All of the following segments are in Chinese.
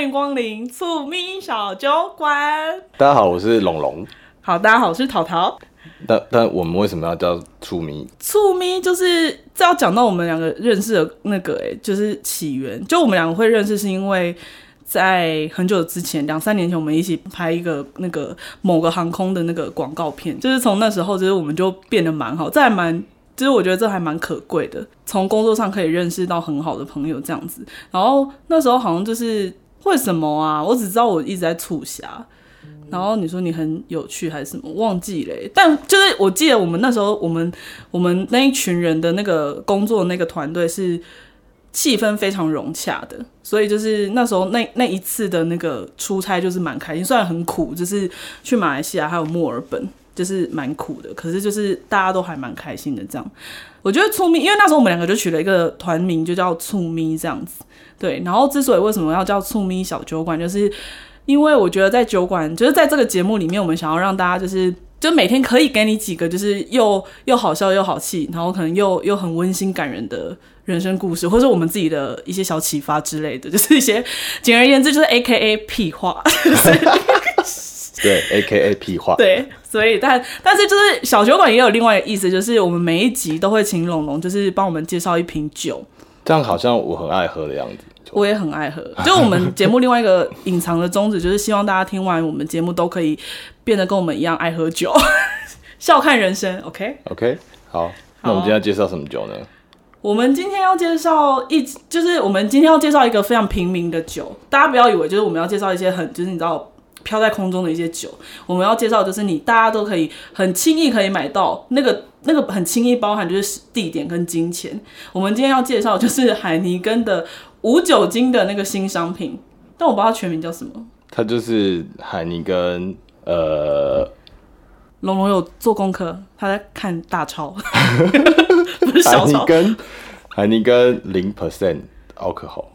欢迎光临醋咪小酒馆。大家好，我是龙龙。好，大家好，我是桃桃。但但我们为什么要叫醋咪？醋咪就是这要讲到我们两个认识的那个、欸，哎，就是起源。就我们两个会认识，是因为在很久之前，两三年前，我们一起拍一个那个某个航空的那个广告片。就是从那时候，就是我们就变得蛮好，这还蛮。其实我觉得这还蛮可贵的，从工作上可以认识到很好的朋友这样子。然后那时候好像就是为什么啊？我只知道我一直在促狭。然后你说你很有趣还是什么？忘记了。但就是我记得我们那时候，我们我们那一群人的那个工作那个团队是气氛非常融洽的，所以就是那时候那那一次的那个出差就是蛮开心，虽然很苦，就是去马来西亚还有墨尔本。就是蛮苦的，可是就是大家都还蛮开心的这样。我觉得醋咪，因为那时候我们两个就取了一个团名，就叫醋咪这样子。对，然后之所以为什么要叫醋咪小酒馆，就是因为我觉得在酒馆，就是在这个节目里面，我们想要让大家就是就每天可以给你几个就是又又好笑又好气，然后可能又又很温馨感人的人生故事，或者我们自己的一些小启发之类的，就是一些简而言之就是 A K A 屁话。对，A K A 屁话。对，所以但但是就是小酒馆也有另外一个意思，就是我们每一集都会请龙龙，就是帮我们介绍一瓶酒。这样好像我很爱喝的样子。我也很爱喝。就我们节目另外一个隐藏的宗旨，就是希望大家听完我们节目都可以变得跟我们一样爱喝酒，笑看人生。OK OK，好。那我们今天要介绍什么酒呢？我们今天要介绍一，就是我们今天要介绍一个非常平民的酒。大家不要以为就是我们要介绍一些很，就是你知道。飘在空中的一些酒，我们要介绍就是你大家都可以很轻易可以买到那个那个很轻易包含就是地点跟金钱。我们今天要介绍就是海尼根的无酒精的那个新商品，但我不知道它全名叫什么。它就是海尼根，呃，龙龙有做功课，他在看大钞，不是小钞。海尼根，海尼根零 percent alcohol，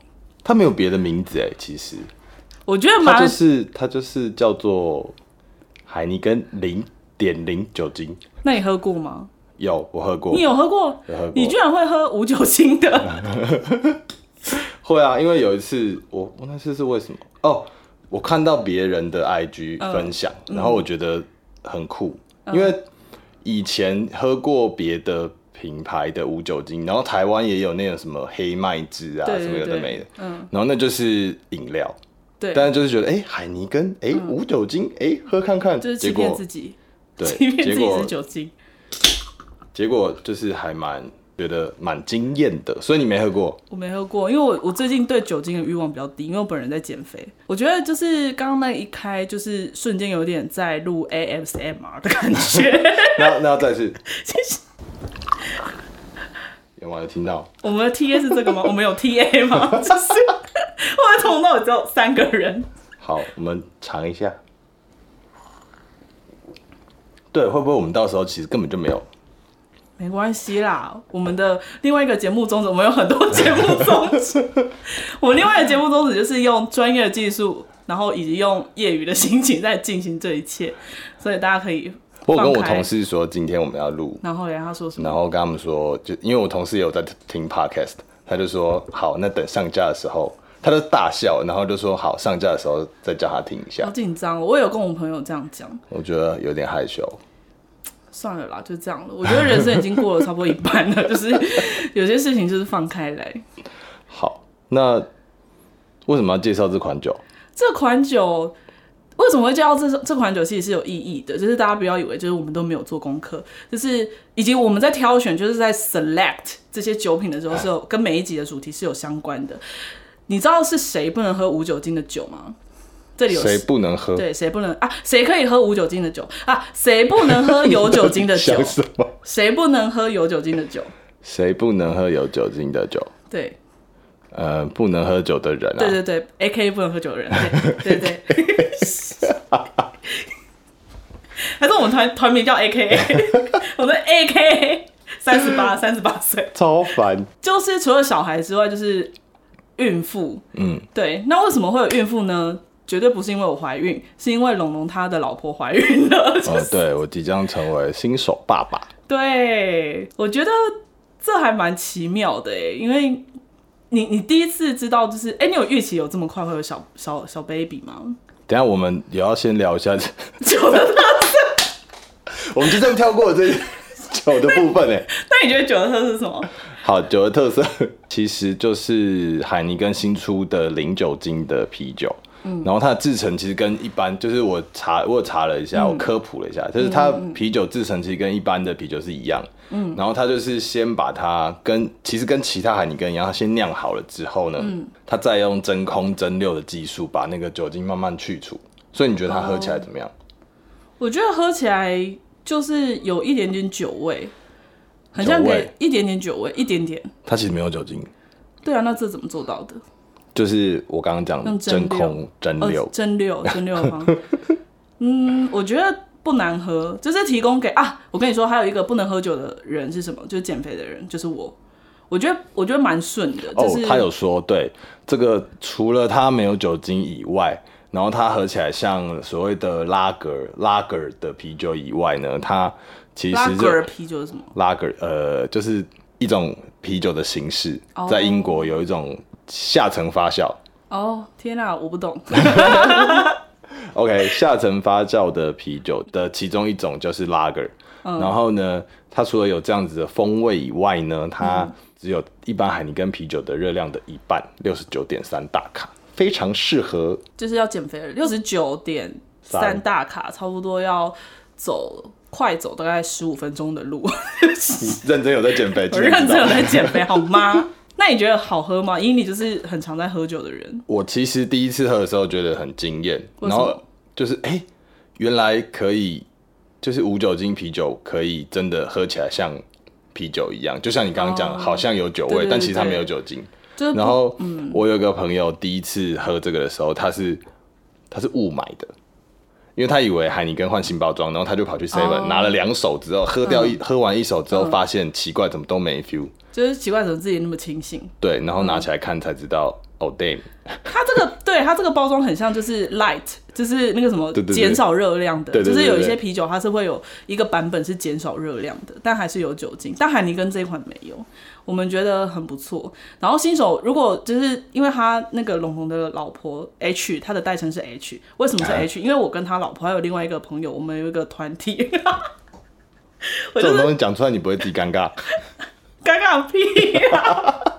它没有别的名字哎，其实。我觉得蛮，它就是它就是叫做海尼根零点零酒精。那你喝过吗？有，我喝过。你有喝过？有喝过。你居然会喝无酒精的？会啊，因为有一次我我那次是为什么？哦，我看到别人的 IG 分享，呃、然后我觉得很酷，嗯、因为以前喝过别的品牌的无酒精，然后台湾也有那种什么黑麦汁啊，什么有的没的，嗯，然后那就是饮料。对，但是就是觉得，哎、欸，海尼根，哎、欸，无酒精，哎、欸，喝看看，就是欺骗自己，对，欺骗自己是酒精，结果就是还蛮觉得蛮惊艳的，所以你没喝过？我没喝过，因为我我最近对酒精的欲望比较低，因为我本人在减肥。我觉得就是刚刚那一开，就是瞬间有点在录 ASMR 的感觉。那那要再次，谢谢。有没有听到？我们的 TA 是这个吗？我们有 TA 吗？就是。我从头到只有三个人。好，我们尝一下。对，会不会我们到时候其实根本就没有？没关系啦，我们的另外一个节目宗旨，我们有很多节目宗旨。我们另外一个节目宗旨就是用专业的技术，然后以及用业余的心情在进行这一切，所以大家可以。我跟我同事说，今天我们要录，然后他说什么？然后跟他们说，就因为我同事也有在听 podcast，他就说好，那等上架的时候。他就大笑，然后就说：“好，上架的时候再叫他听一下。”好紧张，我也有跟我朋友这样讲。我觉得有点害羞。算了啦，就这样了。我觉得人生已经过了差不多一半了，就是有些事情就是放开来。好，那为什么要介绍这款酒？这款酒为什么会介绍这这款酒？其实是有意义的，就是大家不要以为就是我们都没有做功课，就是以及我们在挑选，就是在 select 这些酒品的时候，是有跟每一集的主题是有相关的。你知道是谁不能喝无酒精的酒吗？这里有谁不能喝？对，谁不能啊？谁可以喝无酒精的酒啊？谁不能喝有酒精的酒？什么？谁不能喝有酒精的酒？谁不能喝有酒精的酒？对，呃，不能喝酒的人啊。对对对，AKA 不能喝酒的人。对对对。还是我们团团名叫 AKA？我们 AKA 三十八，三十八岁，超烦。就是除了小孩之外，就是。孕妇，嗯，对，那为什么会有孕妇呢？绝对不是因为我怀孕，是因为龙龙他的老婆怀孕了。就是、哦，对，我即将成为新手爸爸。对，我觉得这还蛮奇妙的诶，因为你你第一次知道就是，哎、欸，你有预期有这么快会有小小小 baby 吗？等下我们也要先聊一下酒的特色，我们就这样跳过这酒的部分呢。那你觉得酒的特色是什么？好，酒的特色其实就是海尼根新出的零酒精的啤酒。嗯，然后它的制成其实跟一般，就是我查我查了一下，嗯、我科普了一下，就是它啤酒制成其实跟一般的啤酒是一样。嗯，然后它就是先把它跟其实跟其他海尼根一样，它先酿好了之后呢，嗯，它再用真空蒸馏的技术把那个酒精慢慢去除。所以你觉得它喝起来怎么样？我觉得喝起来就是有一点点酒味，很像给一点点酒味，一点点。它其实没有酒精。对啊，那这怎么做到的？就是我刚刚讲的真空蒸馏，蒸馏蒸馏方。嗯，我觉得不难喝，就是提供给啊，我跟你说，还有一个不能喝酒的人是什么？就是减肥的人，就是我。我觉得我觉得蛮顺的。就是、哦，他有说，对这个除了它没有酒精以外，然后它合起来像所谓的拉格拉格的啤酒以外呢，它其实拉格啤酒是什么？拉格呃，就是一种啤酒的形式，在英国有一种。下层发酵哦，天哪，我不懂。OK，下层发酵的啤酒的其中一种就是 Lager，嗯，然后呢，它除了有这样子的风味以外呢，它只有一般海尼根啤酒的热量的一半，六十九点三大卡，非常适合就是要减肥的。六十九点三大卡，差不多要走快走大概十五分钟的路。认真有在减肥，我认真有在减肥，好吗？那你觉得好喝吗？因为你就是很常在喝酒的人。我其实第一次喝的时候觉得很惊艳，然后就是哎、欸，原来可以，就是无酒精啤酒可以真的喝起来像啤酒一样，就像你刚刚讲，好像有酒味，但其实它没有酒精。然后，我有个朋友第一次喝这个的时候，他是他是误买的。因为他以为海尼根换新包装，然后他就跑去 Seven、oh, 拿了两手之后，喝掉一、嗯、喝完一手之后，发现奇怪，怎么都没 feel，就是奇怪怎么自己那么清醒。对，然后拿起来看才知道，哦、嗯 oh,，damn，它这个 对它这个包装很像，就是 light。就是那个什么减少热量的，就是有一些啤酒它是会有一个版本是减少热量的，但还是有酒精。但海尼根这一款没有，我们觉得很不错。然后新手如果就是因为他那个龙龙的老婆 H，他的代称是 H，为什么是 H？、啊、因为我跟他老婆还有另外一个朋友，我们有一个团体。这种东西讲出来你不会自己尴尬？尴尬屁、啊！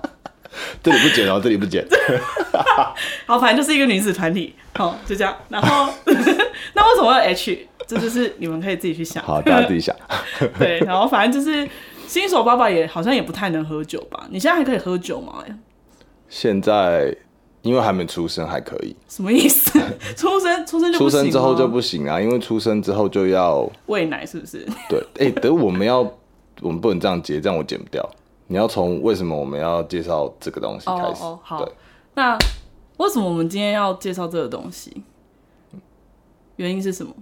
这里不剪哦，这里不剪。好，反正就是一个女子团体，好，就这样。然后，那为什么要 H？这就是你们可以自己去想。好，大家自己想。对，然后反正就是新手爸爸也好像也不太能喝酒吧？你现在还可以喝酒吗？现在因为还没出生，还可以。什么意思？出生出生就？出生之后就不行啊？因为出生之后就要喂奶，是不是？对，哎、欸，等我们要，我们不能这样接，这样我剪不掉。你要从为什么我们要介绍这个东西开始？哦哦，好，那为什么我们今天要介绍这个东西？原因是什么？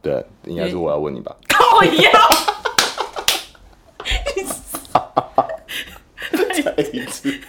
对，应该是我要问你吧。靠腰。再一次。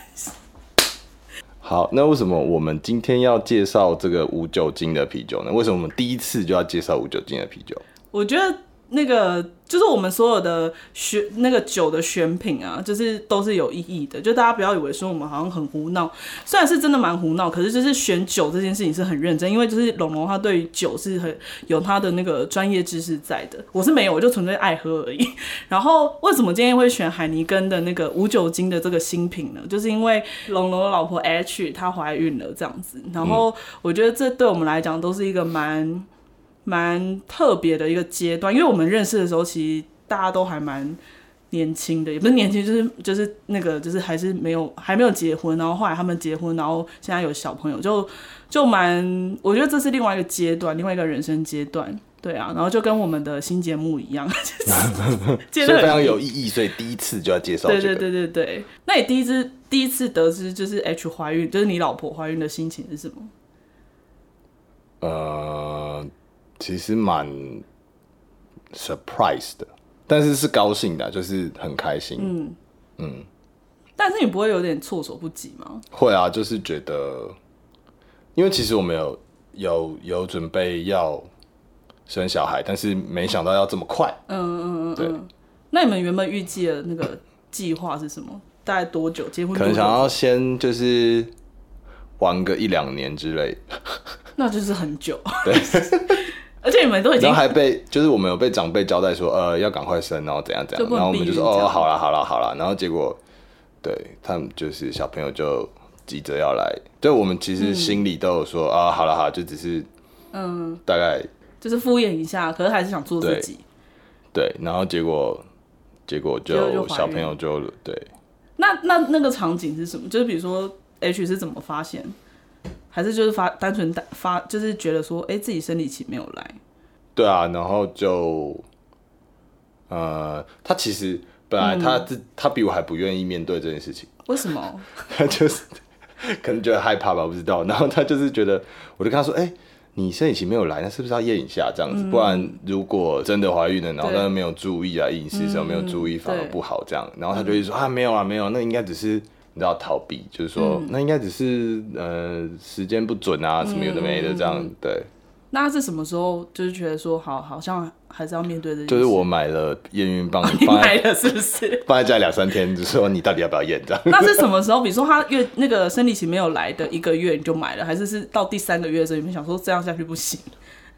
好，那为什么我们今天要介绍这个无酒精的啤酒呢？为什么我们第一次就要介绍无酒精的啤酒？我觉得。那个就是我们所有的选那个酒的选品啊，就是都是有意义的。就大家不要以为说我们好像很胡闹，虽然是真的蛮胡闹，可是就是选酒这件事情是很认真，因为就是龙龙他对于酒是很有他的那个专业知识在的。我是没有，我就纯粹爱喝而已。然后为什么今天会选海尼根的那个无酒精的这个新品呢？就是因为龙龙的老婆 H 她怀孕了这样子。然后我觉得这对我们来讲都是一个蛮。蛮特别的一个阶段，因为我们认识的时候，其实大家都还蛮年轻的，也不是年轻，就是就是那个，就是还是没有还没有结婚，然后后来他们结婚，然后现在有小朋友，就就蛮，我觉得这是另外一个阶段，另外一个人生阶段，对啊，然后就跟我们的新节目一样，就是所以非常有意义，所以第一次就要介绍、对对对对，那你第一次第一次得知就是 H 怀孕，就是你老婆怀孕的心情是什么？呃。其实蛮 surprise 的，但是是高兴的，就是很开心。嗯嗯，但是你不会有点措手不及吗？会啊，就是觉得，因为其实我们有有有准备要生小孩，但是没想到要这么快。嗯嗯嗯，对。那你们原本预计的那个计划是什么？大概多久结婚？可能想要先就是玩个一两年之类，那就是很久。对，而且你们都已经，然后还被就是我们有被长辈交代说，呃，要赶快生，然后怎样怎样，然后我们就说哦，好了好了好了，然后结果对他们就是小朋友就急着要来，就我们其实心里都有说、嗯、啊，好了好了，就只是嗯，大概就是敷衍一下，可是还是想做自己。对，对，然后结果。结果就小朋友就对，那那那个场景是什么？就是比如说 H 是怎么发现，还是就是发单纯发就是觉得说，哎、欸，自己生理期没有来。对啊，然后就呃，他其实本来他自、嗯、他比我还不愿意面对这件事情。为什么？他就是可能觉得害怕吧，我不知道。然后他就是觉得，我就跟他说，哎、欸。你生理期没有来，那是不是要验一下这样子？嗯、不然如果真的怀孕了，然后但是没有注意啊，饮食时候没有注意，反而不好这样。然后他就会说、嗯、啊，没有啊，没有，那应该只是你知道逃避，就是说、嗯、那应该只是呃时间不准啊，什么有的没的这样，对。那是什么时候就是觉得说好，好像还是要面对的？就是我买了验孕棒，你买了是不是？放在家两三天，就说你到底要不要验这样？那是什么时候？比如说他月那个生理期没有来的一个月你就买了，还是是到第三个月的时候你们想说这样下去不行？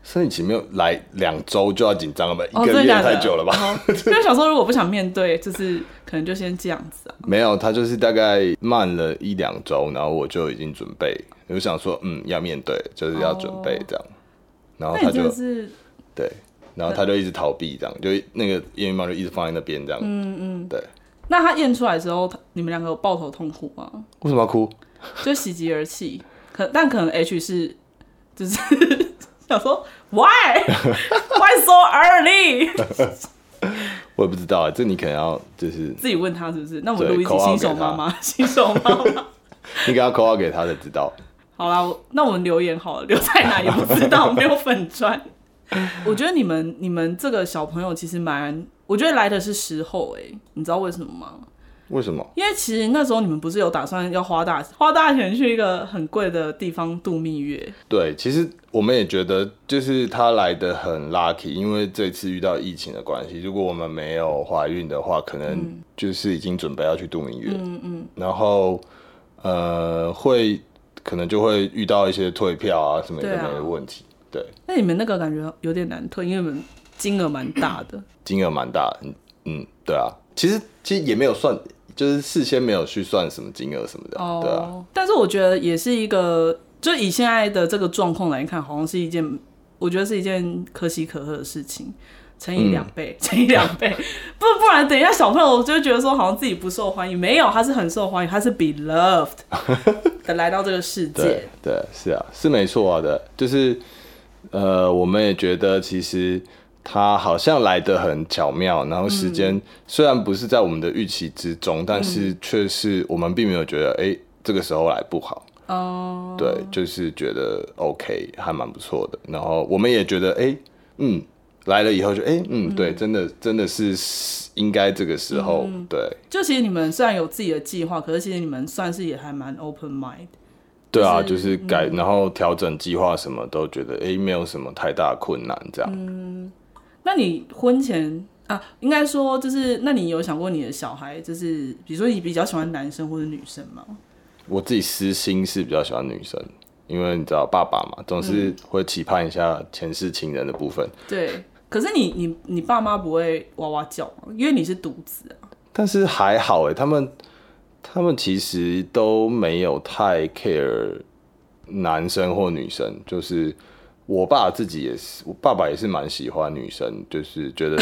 生理期没有来两周就要紧张了吧？一个月太久了吧？因为想说如果不想面对，就是可能就先这样子啊。没有，他就是大概慢了一两周，然后我就已经准备，我就想说嗯要面对，就是要准备这样。哦然后他就，对，然后他就一直逃避，这样就那个验孕棒就一直放在那边，这样，嗯嗯，对。那他验出来之后，你们两个有抱头痛哭吗？为什么要哭？就喜极而泣，可但可能 H 是就是想说 Why Why so early？我也不知道啊，这你可能要就是自己问他是不是？那我们录一期 新手妈妈，新手妈妈，你给他扣号给他才知道。好啦，那我们留言好了，留在哪也不知道，没有粉砖。我觉得你们你们这个小朋友其实蛮，我觉得来的是时候哎、欸，你知道为什么吗？为什么？因为其实那时候你们不是有打算要花大花大钱去一个很贵的地方度蜜月？对，其实我们也觉得就是他来的很 lucky，因为这次遇到疫情的关系，如果我们没有怀孕的话，可能就是已经准备要去度蜜月。嗯嗯，然后呃会。可能就会遇到一些退票啊什么的问题，对、啊。那你们那个感觉有点难退，因为你们金额蛮大的。金额蛮大，嗯嗯，对啊。其实其实也没有算，就是事先没有去算什么金额什么的，哦、对啊。但是我觉得也是一个，就以现在的这个状况来看，好像是一件，我觉得是一件可喜可贺的事情。乘以两倍，乘以两倍，不不然等一下小朋友就会觉得说好像自己不受欢迎，没有，他是很受欢迎，他是 beloved 的来到这个世界。对，对，是啊，是没错啊的，就是呃，我们也觉得其实他好像来得很巧妙，然后时间虽然不是在我们的预期之中，嗯、但是却是我们并没有觉得哎、欸、这个时候来不好哦，对，就是觉得 OK 还蛮不错的，然后我们也觉得哎、欸、嗯。来了以后就哎、欸、嗯对，真的真的是应该这个时候、嗯、对。就其实你们虽然有自己的计划，可是其实你们算是也还蛮 open mind。对啊，就是改、嗯、然后调整计划什么都觉得哎、欸、没有什么太大困难这样。嗯，那你婚前啊，应该说就是那你有想过你的小孩就是比如说你比较喜欢男生或者女生吗？我自己私心是比较喜欢女生，因为你知道爸爸嘛，总是会期盼一下前世情人的部分。对。可是你你你爸妈不会哇哇叫吗？因为你是独子啊。但是还好哎，他们他们其实都没有太 care 男生或女生，就是我爸自己也是，我爸爸也是蛮喜欢女生，就是觉得。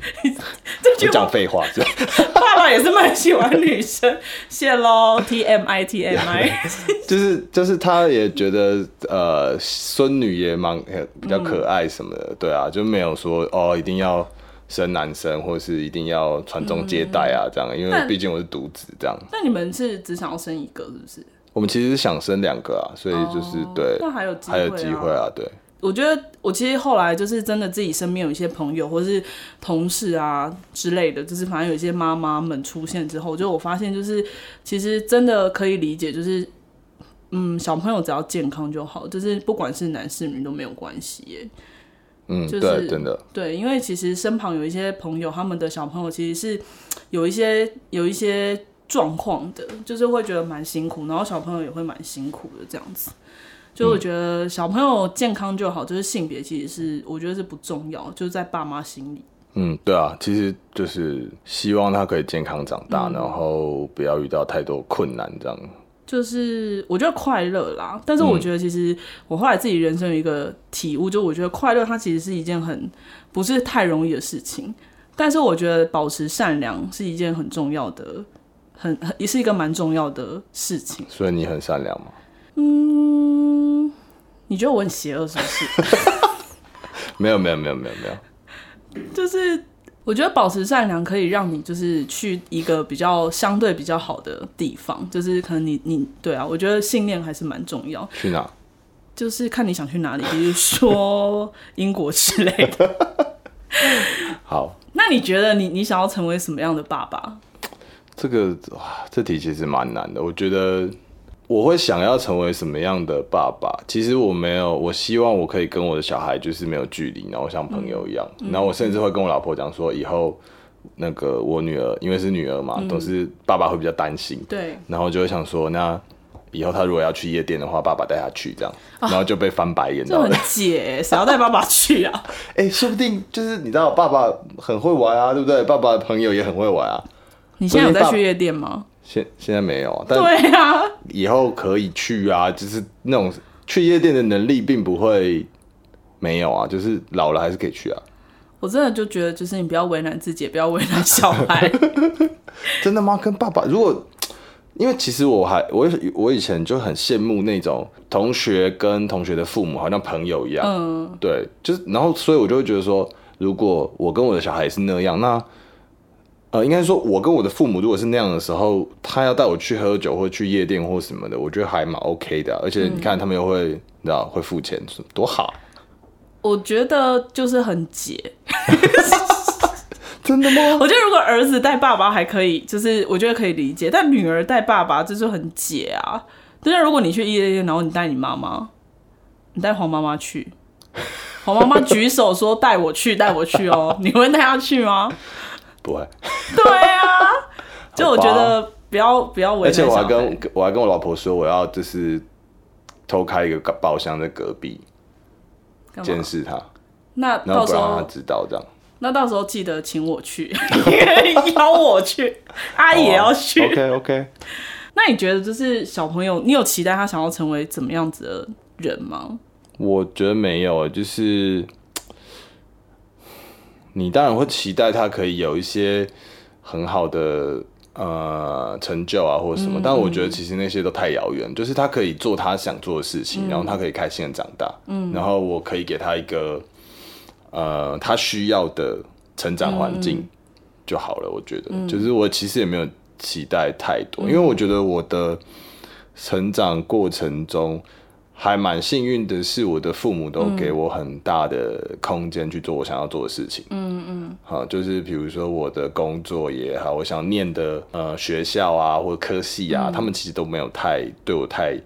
就讲废话，爸爸也是蛮喜欢女生，谢喽，T M I T M I，就是就是他也觉得呃孙女也蛮比较可爱什么的，嗯、对啊，就没有说哦一定要生男生，或是一定要传宗接代啊这样，因为毕竟我是独子这样。那你们是只想要生一个是不是？我们其实是想生两个啊，所以就是、哦、对，那还有还有机会啊，对。我觉得我其实后来就是真的自己身边有一些朋友或是同事啊之类的，就是反正有一些妈妈们出现之后，就我发现就是其实真的可以理解，就是嗯，小朋友只要健康就好，就是不管是男是女都没有关系耶。嗯，就是、对，真的对，因为其实身旁有一些朋友，他们的小朋友其实是有一些有一些状况的，就是会觉得蛮辛苦，然后小朋友也会蛮辛苦的这样子。就我觉得小朋友健康就好，就是性别其实是我觉得是不重要，就是在爸妈心里。嗯，对啊，其实就是希望他可以健康长大，嗯、然后不要遇到太多困难，这样。就是我觉得快乐啦，但是我觉得其实我后来自己人生有一个体悟，就我觉得快乐它其实是一件很不是太容易的事情，但是我觉得保持善良是一件很重要的，很很也是一个蛮重要的事情。所以你很善良吗？嗯，你觉得我很邪恶是不是？没有没有没有没有没有。就是我觉得保持善良可以让你就是去一个比较相对比较好的地方，就是可能你你对啊，我觉得信念还是蛮重要。去哪？就是看你想去哪里，比如说英国之类的。好，那你觉得你你想要成为什么样的爸爸？这个哇，这题其实蛮难的，我觉得。我会想要成为什么样的爸爸？其实我没有，我希望我可以跟我的小孩就是没有距离，然后像朋友一样。嗯、然后我甚至会跟我老婆讲说，以后那个我女儿，因为是女儿嘛，嗯、都是爸爸会比较担心。对。然后就会想说，那以后他如果要去夜店的话，爸爸带他去这样，然后就被翻白眼。这很解，谁要带爸爸去啊？哎、欸，说不定就是你知道，爸爸很会玩啊，对不对？爸爸的朋友也很会玩啊。你现在有在去夜店吗？现现在没有，但对啊，以后可以去啊，就是那种去夜店的能力并不会没有啊，就是老了还是可以去啊。我真的就觉得，就是你不要为难自己，也不要为难小孩。真的吗？跟爸爸，如果因为其实我还我我以前就很羡慕那种同学跟同学的父母好像朋友一样，嗯，对，就是然后所以我就会觉得说，如果我跟我的小孩也是那样，那。呃，应该说，我跟我的父母如果是那样的时候，他要带我去喝酒或去夜店或什么的，我觉得还蛮 OK 的。而且你看，他们又会，嗯、你知道，会付钱，多好。我觉得就是很解。真的吗？我觉得如果儿子带爸爸还可以，就是我觉得可以理解，但女儿带爸爸就是很解啊。就是如果你去夜店，然后你带你妈妈，你带黄妈妈去，黄妈妈举手说带我去，带我去哦，你会带她去吗？不会，对啊，就我觉得不要不要，而且我还跟我还跟我老婆说，我要就是偷开一个包厢在隔壁监视他，那到时候让他知道这样，那到时候记得请我去，邀我去，阿姨也要去。Oh, OK OK，那你觉得就是小朋友，你有期待他想要成为怎么样子的人吗？我觉得没有，就是。你当然会期待他可以有一些很好的呃成就啊，或者什么，嗯、但我觉得其实那些都太遥远。就是他可以做他想做的事情，嗯、然后他可以开心的长大，嗯，然后我可以给他一个呃他需要的成长环境就好了。我觉得，嗯、就是我其实也没有期待太多，嗯、因为我觉得我的成长过程中。还蛮幸运的是，我的父母都给我很大的空间去做我想要做的事情。嗯嗯，好，就是比如说我的工作也好，我想念的呃学校啊或科系啊，嗯、他们其实都没有太对我太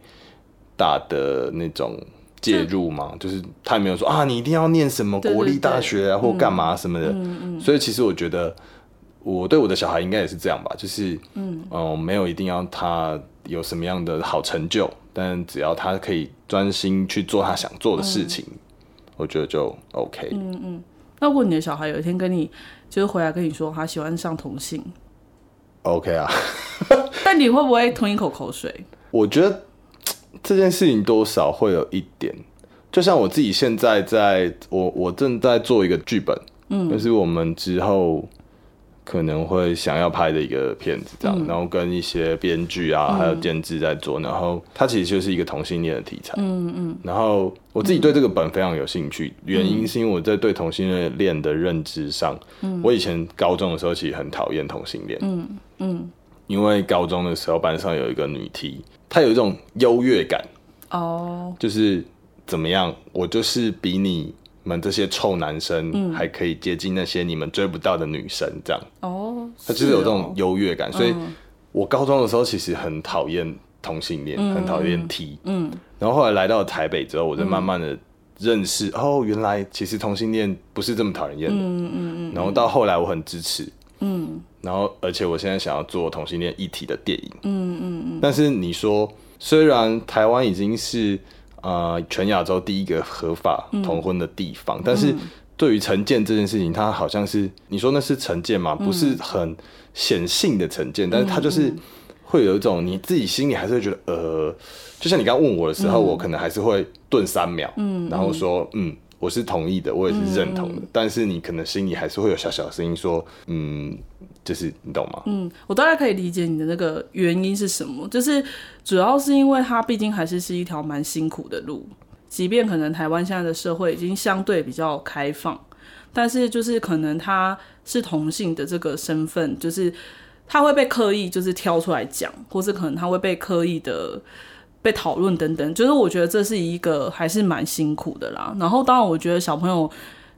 大的那种介入嘛。是就是他也没有说啊，你一定要念什么国立大学啊，或干嘛什么的。嗯嗯，所以其实我觉得我对我的小孩应该也是这样吧，就是嗯、呃、没有一定要他有什么样的好成就。但只要他可以专心去做他想做的事情，嗯、我觉得就 OK。嗯嗯，那如果你的小孩有一天跟你就是回来跟你说他喜欢上同性，OK 啊？但你会不会吞一口口水？我觉得这件事情多少会有一点，就像我自己现在在我我正在做一个剧本，嗯，就是我们之后。可能会想要拍的一个片子，这样，嗯、然后跟一些编剧啊，嗯、还有监制在做，然后它其实就是一个同性恋的题材，嗯嗯，嗯然后我自己对这个本非常有兴趣，嗯、原因是因为我在对同性恋的认知上，嗯、我以前高中的时候其实很讨厌同性恋，嗯嗯，因为高中的时候班上有一个女 T，她有一种优越感，哦，就是怎么样，我就是比你。们这些臭男生还可以接近那些你们追不到的女生，这样。哦，他就是有这种优越感，所以我高中的时候其实很讨厌同性恋，很讨厌 T，嗯，然后后来来到台北之后，我就慢慢的认识，哦，原来其实同性恋不是这么讨人厌的，嗯嗯嗯，然后到后来我很支持，嗯，然后而且我现在想要做同性恋议题的电影，嗯嗯嗯。但是你说，虽然台湾已经是呃全亚洲第一个合法同婚的地方，嗯、但是对于成见这件事情，它好像是你说那是成见吗？不是很显性的成见，但是它就是会有一种你自己心里还是会觉得呃，就像你刚刚问我的时候，我可能还是会顿三秒，嗯，然后说嗯。我是同意的，我也是认同的，嗯、但是你可能心里还是会有小小的声音说，嗯，就是你懂吗？嗯，我大概可以理解你的那个原因是什么，就是主要是因为它毕竟还是是一条蛮辛苦的路，即便可能台湾现在的社会已经相对比较开放，但是就是可能他是同性的这个身份，就是他会被刻意就是挑出来讲，或是可能他会被刻意的。被讨论等等，就是我觉得这是一个还是蛮辛苦的啦。然后当然，我觉得小朋友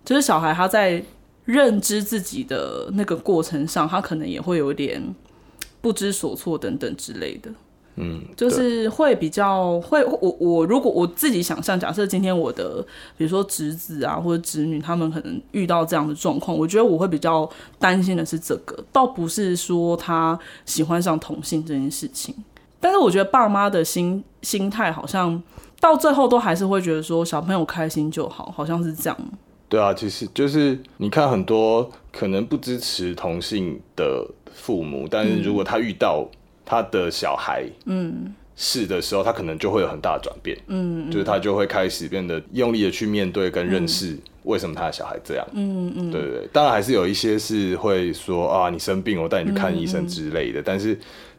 就是小孩，他在认知自己的那个过程上，他可能也会有点不知所措等等之类的。嗯，就是会比较会我我如果我自己想象，假设今天我的比如说侄子啊或者侄女，他们可能遇到这样的状况，我觉得我会比较担心的是这个，倒不是说他喜欢上同性这件事情。但是我觉得爸妈的心心态好像到最后都还是会觉得说小朋友开心就好，好像是这样。对啊，其实就是你看很多可能不支持同性的父母，但是如果他遇到他的小孩，嗯，是的时候，他可能就会有很大的转变，嗯，就是他就会开始变得用力的去面对跟认识为什么他的小孩这样，嗯嗯，对对对，当然还是有一些是会说啊，你生病，我带你去看医生之类的，但是。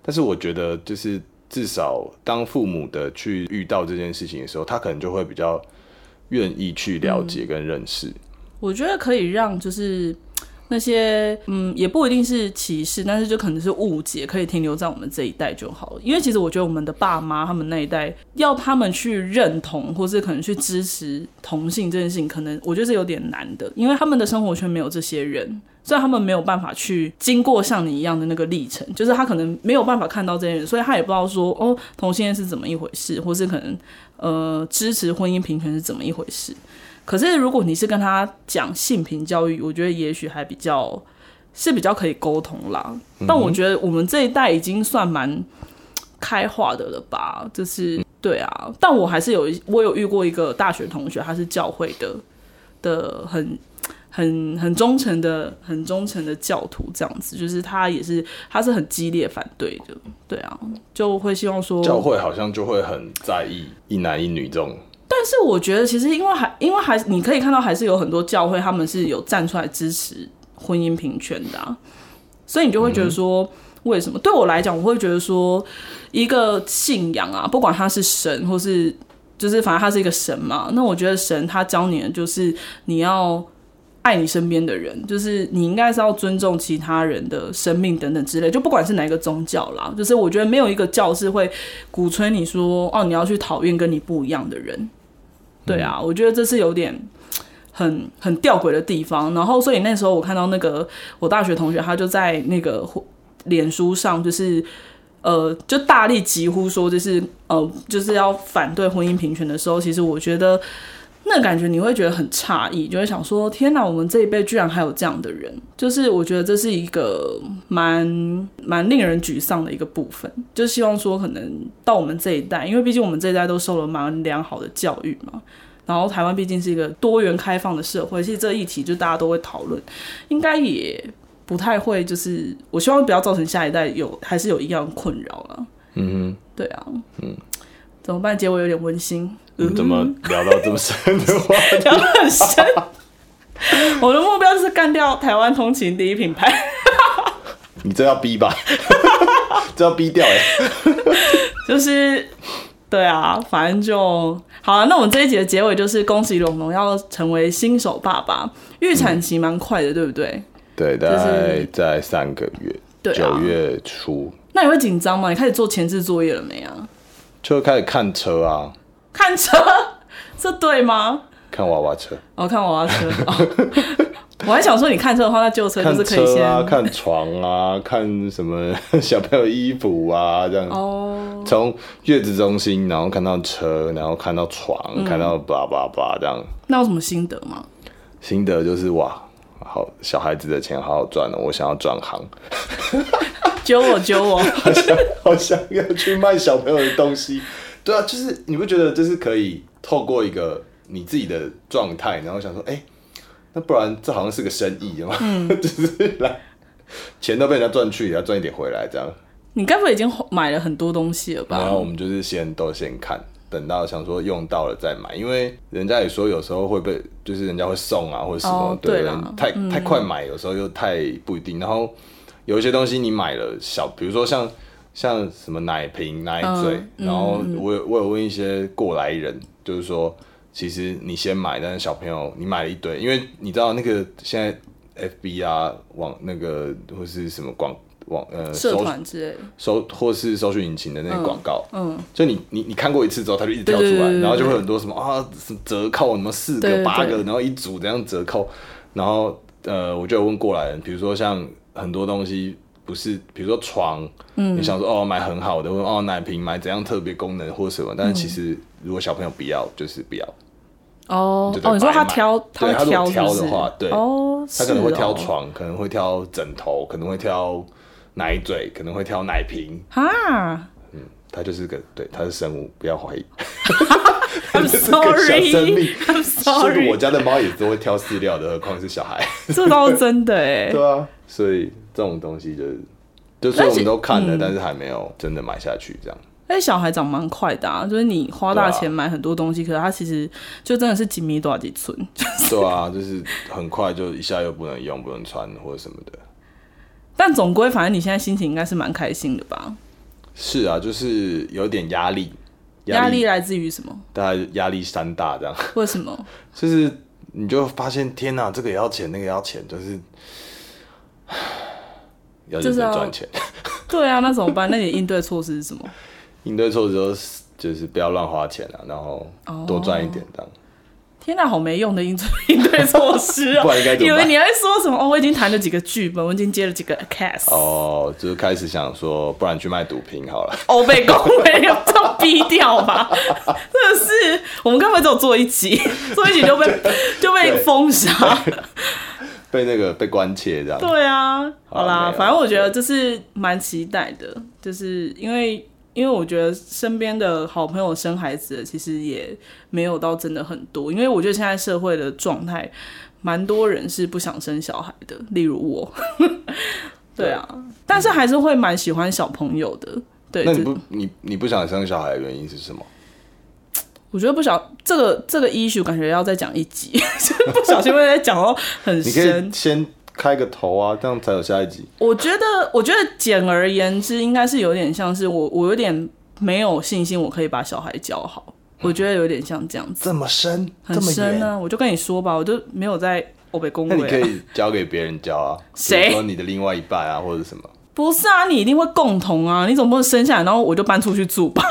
但是我觉得，就是至少当父母的去遇到这件事情的时候，他可能就会比较愿意去了解跟认识。嗯，我觉得可以让就是。那些嗯，也不一定是歧视，但是就可能是误解，可以停留在我们这一代就好了。因为其实我觉得我们的爸妈他们那一代，要他们去认同，或是可能去支持同性这件事情，可能我觉得是有点难的，因为他们的生活圈没有这些人，所以他们没有办法去经过像你一样的那个历程，就是他可能没有办法看到这些人，所以他也不知道说哦，同性恋是怎么一回事，或是可能呃支持婚姻平权是怎么一回事。可是，如果你是跟他讲性平教育，我觉得也许还比较是比较可以沟通啦。嗯、但我觉得我们这一代已经算蛮开化的了吧？就是对啊，但我还是有我有遇过一个大学同学，他是教会的的很很很忠诚的很忠诚的教徒，这样子，就是他也是他是很激烈反对的。对啊，就会希望说教会好像就会很在意一男一女这种。但是我觉得，其实因为还因为还你可以看到，还是有很多教会他们是有站出来支持婚姻平权的啊，所以你就会觉得说，为什么？对我来讲，我会觉得说，一个信仰啊，不管他是神，或是就是反正他是一个神嘛，那我觉得神他教你的就是你要。爱你身边的人，就是你应该是要尊重其他人的生命等等之类，就不管是哪一个宗教啦，就是我觉得没有一个教是会鼓吹你说哦，你要去讨厌跟你不一样的人。对啊，我觉得这是有点很很吊诡的地方。然后，所以那时候我看到那个我大学同学，他就在那个脸书上，就是呃，就大力疾呼说，就是呃，就是要反对婚姻平权的时候，其实我觉得。那感觉你会觉得很诧异，就会想说：天哪，我们这一辈居然还有这样的人！就是我觉得这是一个蛮蛮令人沮丧的一个部分。就希望说，可能到我们这一代，因为毕竟我们这一代都受了蛮良好的教育嘛。然后台湾毕竟是一个多元开放的社会，其实这个议题就大家都会讨论，应该也不太会。就是我希望不要造成下一代有还是有一样困扰了。嗯，对啊，嗯，怎么办？结尾有点温馨。你怎么聊到这么深的话题？聊得很深。我的目标就是干掉台湾通勤第一品牌。你这要逼吧？这要逼掉哎。就是，对啊，反正就好了。那我们这一集的结尾就是恭喜龙龙要成为新手爸爸，预产期蛮快的，对不对？对，大概在三个月，九、啊、月初。那你会紧张吗？你开始做前置作业了没啊？就开始看车啊。看车，这对吗？看娃娃车，哦，看娃娃车。哦、我还想说，你看车的话，那旧车就是可以先看，啊、看床啊，看什么 小朋友衣服啊，这样。哦。从月子中心，然后看到车，然后看到床，嗯、看到叭叭叭这样。那有什么心得吗？心得就是哇，好好小孩子的钱好好赚哦，我想要转行。揪我揪我，好像好像要去卖小朋友的东西。对啊，就是你不觉得就是可以透过一个你自己的状态，然后想说，哎、欸，那不然这好像是个生意嘛，嗯、就是来钱都被人家赚去，也要赚一点回来这样。你该不会已经买了很多东西了吧？然后我们就是先都先看，等到想说用到了再买，因为人家也说有时候会被，就是人家会送啊或者什么，哦、对，对太太快买，有时候又太不一定。然后有一些东西你买了小，比如说像。像什么奶瓶、奶嘴，嗯、然后我有我有问一些过来人，就是说，其实你先买，但是小朋友你买了一堆，因为你知道那个现在 FB 啊网那个或是什么广网呃社团之类的。搜或是搜寻引擎的那个广告，嗯，嗯。就你你你看过一次之后，它就一直跳出来，然后就会很多什么啊折扣什么四个八个，然后一组这样折扣，然后呃我就有问过来人，比如说像很多东西。不是，比如说床，嗯，你想说哦买很好的，或哦奶瓶买怎样特别功能或什么，但是其实如果小朋友不要，就是不要。哦哦，你说他挑，他挑挑的话，对，哦，他可能会挑床，可能会挑枕头，可能会挑奶嘴，可能会挑奶瓶。哈，嗯，他就是个对，他是生物，不要怀疑。I'm sorry，I'm sorry。我家的猫也都会挑饲料的，何况是小孩。这倒是真的哎。对啊，所以。这种东西就是，就是我们都看了，但是还没有真的买下去。这样，哎，小孩长蛮快的啊，就是你花大钱买很多东西，啊、可是他其实就真的是几米多少几寸。对啊，就是很快就一下又不能用、不能穿或者什么的。但总归，反正你现在心情应该是蛮开心的吧？是啊，就是有点压力。压力来自于什么？大概压力山大这样。为什么？就是你就发现，天哪，这个也要钱，那个也要钱，就是。要认真赚钱，对啊，那怎么办？那你应对措施是什么？应对措施就是就是不要乱花钱啊，然后多赚一点这样。Oh. 天哪，好没用的应 应对措施啊！不然应该怎么办？以为你还说什么？哦，我已经谈了几个剧本，我已经接了几个 cast。哦，就是开始想说，不然去卖毒品好了。哦，被公没有这样逼掉吧？真的是，我们刚才只有做一集，做一集就被就被封杀。被那个被关切这样。对啊，好啦，反正我觉得这是蛮期待的，就是因为因为我觉得身边的好朋友生孩子的其实也没有到真的很多，因为我觉得现在社会的状态，蛮多人是不想生小孩的，例如我。对啊，但是还是会蛮喜欢小朋友的。对，那你不你你不想生小孩的原因是什么？我觉得不小，这个这个 issue 感觉要再讲一集，不小心会再讲到很深。你可以先开个头啊，这样才有下一集。我觉得，我觉得简而言之，应该是有点像是我，我有点没有信心，我可以把小孩教好。我觉得有点像这样子。这么深，很深呢、啊。我就跟你说吧，我就没有在欧北公会。那你可以交给别人教啊，谁？比如说你的另外一半啊，或者什么？不是啊，你一定会共同啊，你总不能生下来，然后我就搬出去住吧？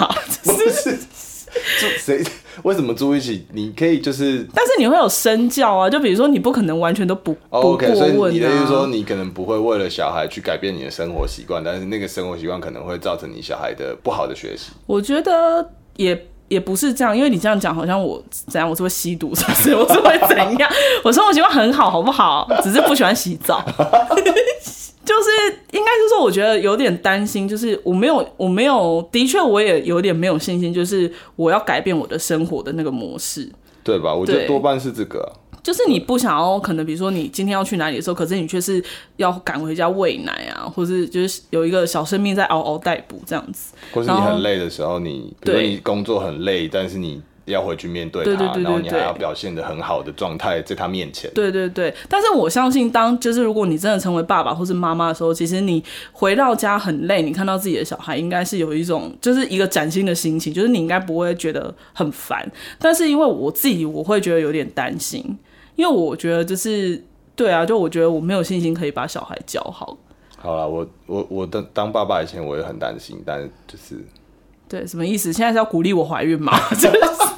不是。住谁？为什么住一起？你可以就是，但是你会有身教啊。就比如说，你不可能完全都不、oh, OK，不过问啊。所以你的意思说，你可能不会为了小孩去改变你的生活习惯，但是那个生活习惯可能会造成你小孩的不好的学习。我觉得也也不是这样，因为你这样讲，好像我怎样，我是会吸毒，是不是？我是会怎样？我生活习惯很好，好不好？只是不喜欢洗澡。就是应该是说，我觉得有点担心，就是我没有，我没有，的确我也有点没有信心，就是我要改变我的生活的那个模式，对吧？我觉得多半是这个啊，就是你不想要，可能比如说你今天要去哪里的时候，可是你却是要赶回家喂奶啊，或是就是有一个小生命在嗷嗷待哺这样子，或是你很累的时候，你比如说你工作很累，但是你。要回去面对他，然后你还要表现的很好的状态在他面前。对对对，但是我相信，当就是如果你真的成为爸爸或是妈妈的时候，其实你回到家很累，你看到自己的小孩，应该是有一种就是一个崭新的心情，就是你应该不会觉得很烦。但是因为我自己，我会觉得有点担心，因为我觉得就是对啊，就我觉得我没有信心可以把小孩教好。好了，我我我当当爸爸以前，我也很担心，但是就是对 什么意思？现在是要鼓励我怀孕吗？真的是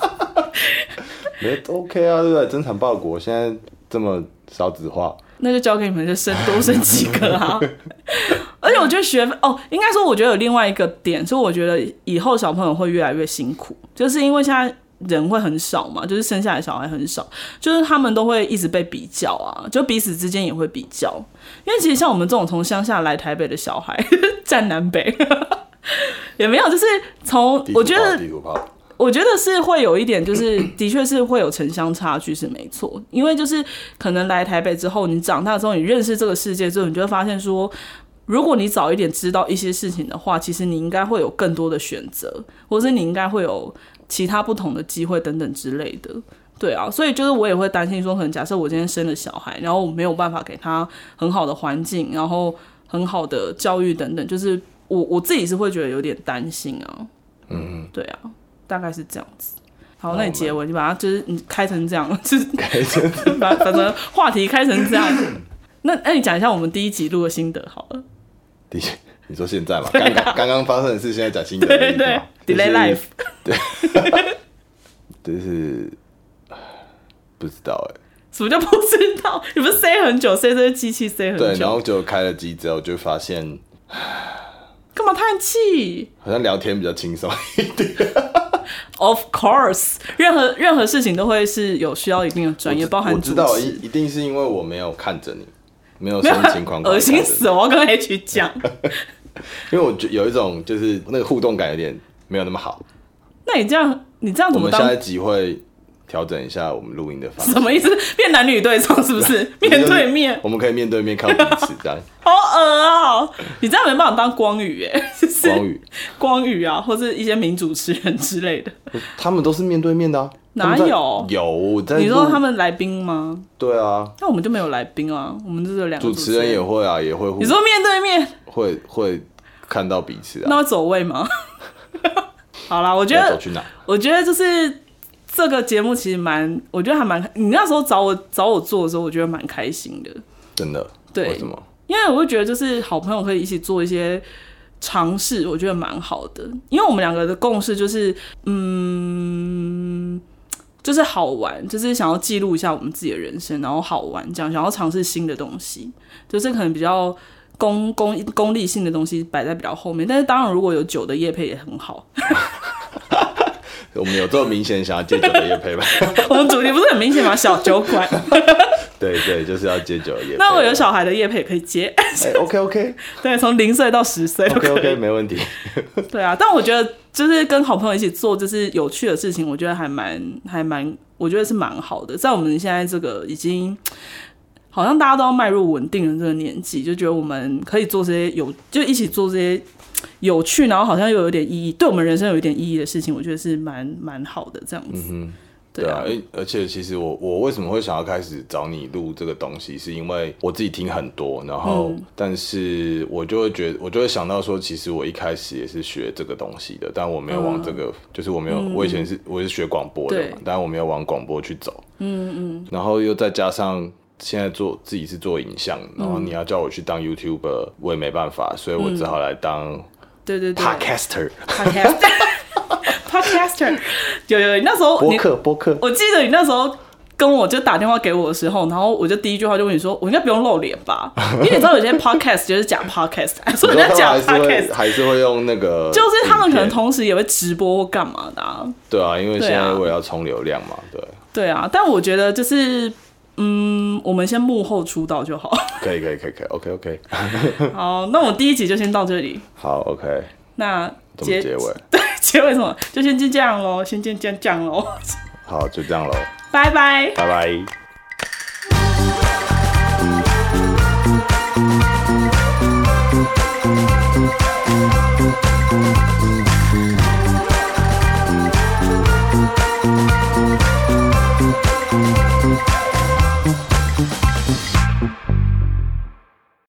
没 OK 啊，对不对？增产报国现在这么少子化，那就交给你们，就生多生几个啊！而且我觉得学哦，应该说我觉得有另外一个点，所以我觉得以后小朋友会越来越辛苦，就是因为现在人会很少嘛，就是生下来小孩很少，就是他们都会一直被比较啊，就彼此之间也会比较。因为其实像我们这种从乡下来台北的小孩，占南北 也没有，就是从我觉得，我觉得是会有一点，就是 的确是会有城乡差距是没错。因为就是可能来台北之后，你长大之后，你认识这个世界之后，你就会发现说。如果你早一点知道一些事情的话，其实你应该会有更多的选择，或是你应该会有其他不同的机会等等之类的。对啊，所以就是我也会担心说，可能假设我今天生了小孩，然后我没有办法给他很好的环境，然后很好的教育等等，就是我我自己是会觉得有点担心啊。嗯，对啊，大概是这样子。好，那你结尾，你把它就是你开成这样，就是开成 把反正话题开成这样。那那你讲一下我们第一集录的心得好了。第，你说现在嘛？刚刚刚刚发生的事，现在讲心得。对对，Delay life。对，就是 不知道哎。什么叫不知道？你不是塞很久，塞这个机器塞很久。对，然后就开了机之后，就发现干嘛叹气？好像聊天比较轻松一点。Of course，任何任何事情都会是有需要一定的专业，包含我知道一一定是因为我没有看着你。没有什么情况，恶心死了！我要跟 H 讲，因为我觉有一种就是那个互动感有点没有那么好。那你这样，你这样怎么？我们下一集会调整一下我们录音的方式。什么意思？变男女对唱是不是？面对面，我们可以面对面看彼此这样。好恶啊、喔！你这样没办法当光宇耶，就是、光宇，光宇啊，或是一些名主持人之类的。他们都是面对面的啊。哪有有？你说他们来宾吗？对啊，那我们就没有来宾啊，我们就是两个主持人也会啊，也会。你说面对面会会看到彼此啊？那会走位吗？好啦，我觉得，我觉得就是这个节目其实蛮，我觉得还蛮，你那时候找我找我做的时候，我觉得蛮开心的。真的？对，为什么？因为我会觉得就是好朋友可以一起做一些尝试，我觉得蛮好的。因为我们两个的共识就是，嗯。就是好玩，就是想要记录一下我们自己的人生，然后好玩这样，想要尝试新的东西，就是可能比较功功功利性的东西摆在比较后面。但是当然，如果有酒的叶配也很好。我们有这么明显想要戒酒的业配吗？我们主题不是很明显吗？小酒馆。对对，就是要戒酒的业配。那我有小孩的夜配也可以接。欸、OK OK。对，从零岁到十岁。OK OK，没问题。对啊，但我觉得。就是跟好朋友一起做，就是有趣的事情，我觉得还蛮还蛮，我觉得是蛮好的。在我们现在这个已经好像大家都要迈入稳定的这个年纪，就觉得我们可以做这些有，就一起做这些有趣，然后好像又有点意义，对我们人生有一点意义的事情，我觉得是蛮蛮好的这样子。嗯对啊，而而且其实我我为什么会想要开始找你录这个东西，是因为我自己听很多，然后但是我就会觉得，我就会想到说，其实我一开始也是学这个东西的，但我没有往这个，就是我没有，我以前是我是学广播的嘛，但我没有往广播去走，嗯嗯，然后又再加上现在做自己是做影像，然后你要叫我去当 YouTuber，我也没办法，所以我只好来当对对对 Podcaster。Podcaster 有有，那时候播客播客，我记得你那时候跟我就打电话给我的时候，然后我就第一句话就问你说，我应该不用露脸吧？因为你知道有些 podcast 就是假 podcast，所以人家假 podcast 还是会用那个，就是他们可能同时也会直播或干嘛的啊。对啊，因为现在我也要冲流量嘛，对。对啊，但我觉得就是，嗯，我们先幕后出道就好。可以可以可以可以，OK OK。好，那我第一集就先到这里。好，OK。那结结尾。对结尾什么？就先就这样喽，先这样这样喽。好，就这样喽。拜拜。拜拜。